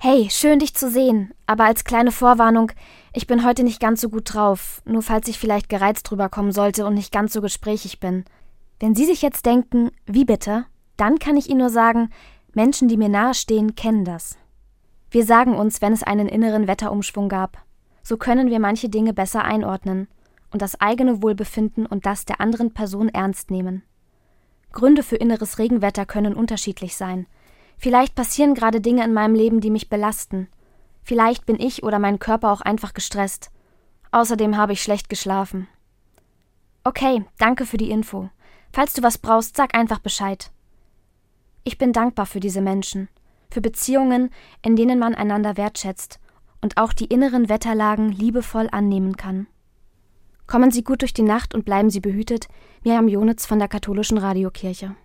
Hey, schön dich zu sehen, aber als kleine Vorwarnung, ich bin heute nicht ganz so gut drauf, nur falls ich vielleicht gereizt drüber kommen sollte und nicht ganz so gesprächig bin. Wenn Sie sich jetzt denken, wie bitte, dann kann ich Ihnen nur sagen, Menschen, die mir nahestehen, kennen das. Wir sagen uns, wenn es einen inneren Wetterumschwung gab. So können wir manche Dinge besser einordnen und das eigene Wohlbefinden und das der anderen Person ernst nehmen. Gründe für inneres Regenwetter können unterschiedlich sein. Vielleicht passieren gerade Dinge in meinem Leben, die mich belasten. Vielleicht bin ich oder mein Körper auch einfach gestresst. Außerdem habe ich schlecht geschlafen. Okay, danke für die Info. Falls du was brauchst, sag einfach Bescheid. Ich bin dankbar für diese Menschen, für Beziehungen, in denen man einander wertschätzt und auch die inneren Wetterlagen liebevoll annehmen kann. Kommen Sie gut durch die Nacht und bleiben Sie behütet. Miriam Jonitz von der Katholischen Radiokirche.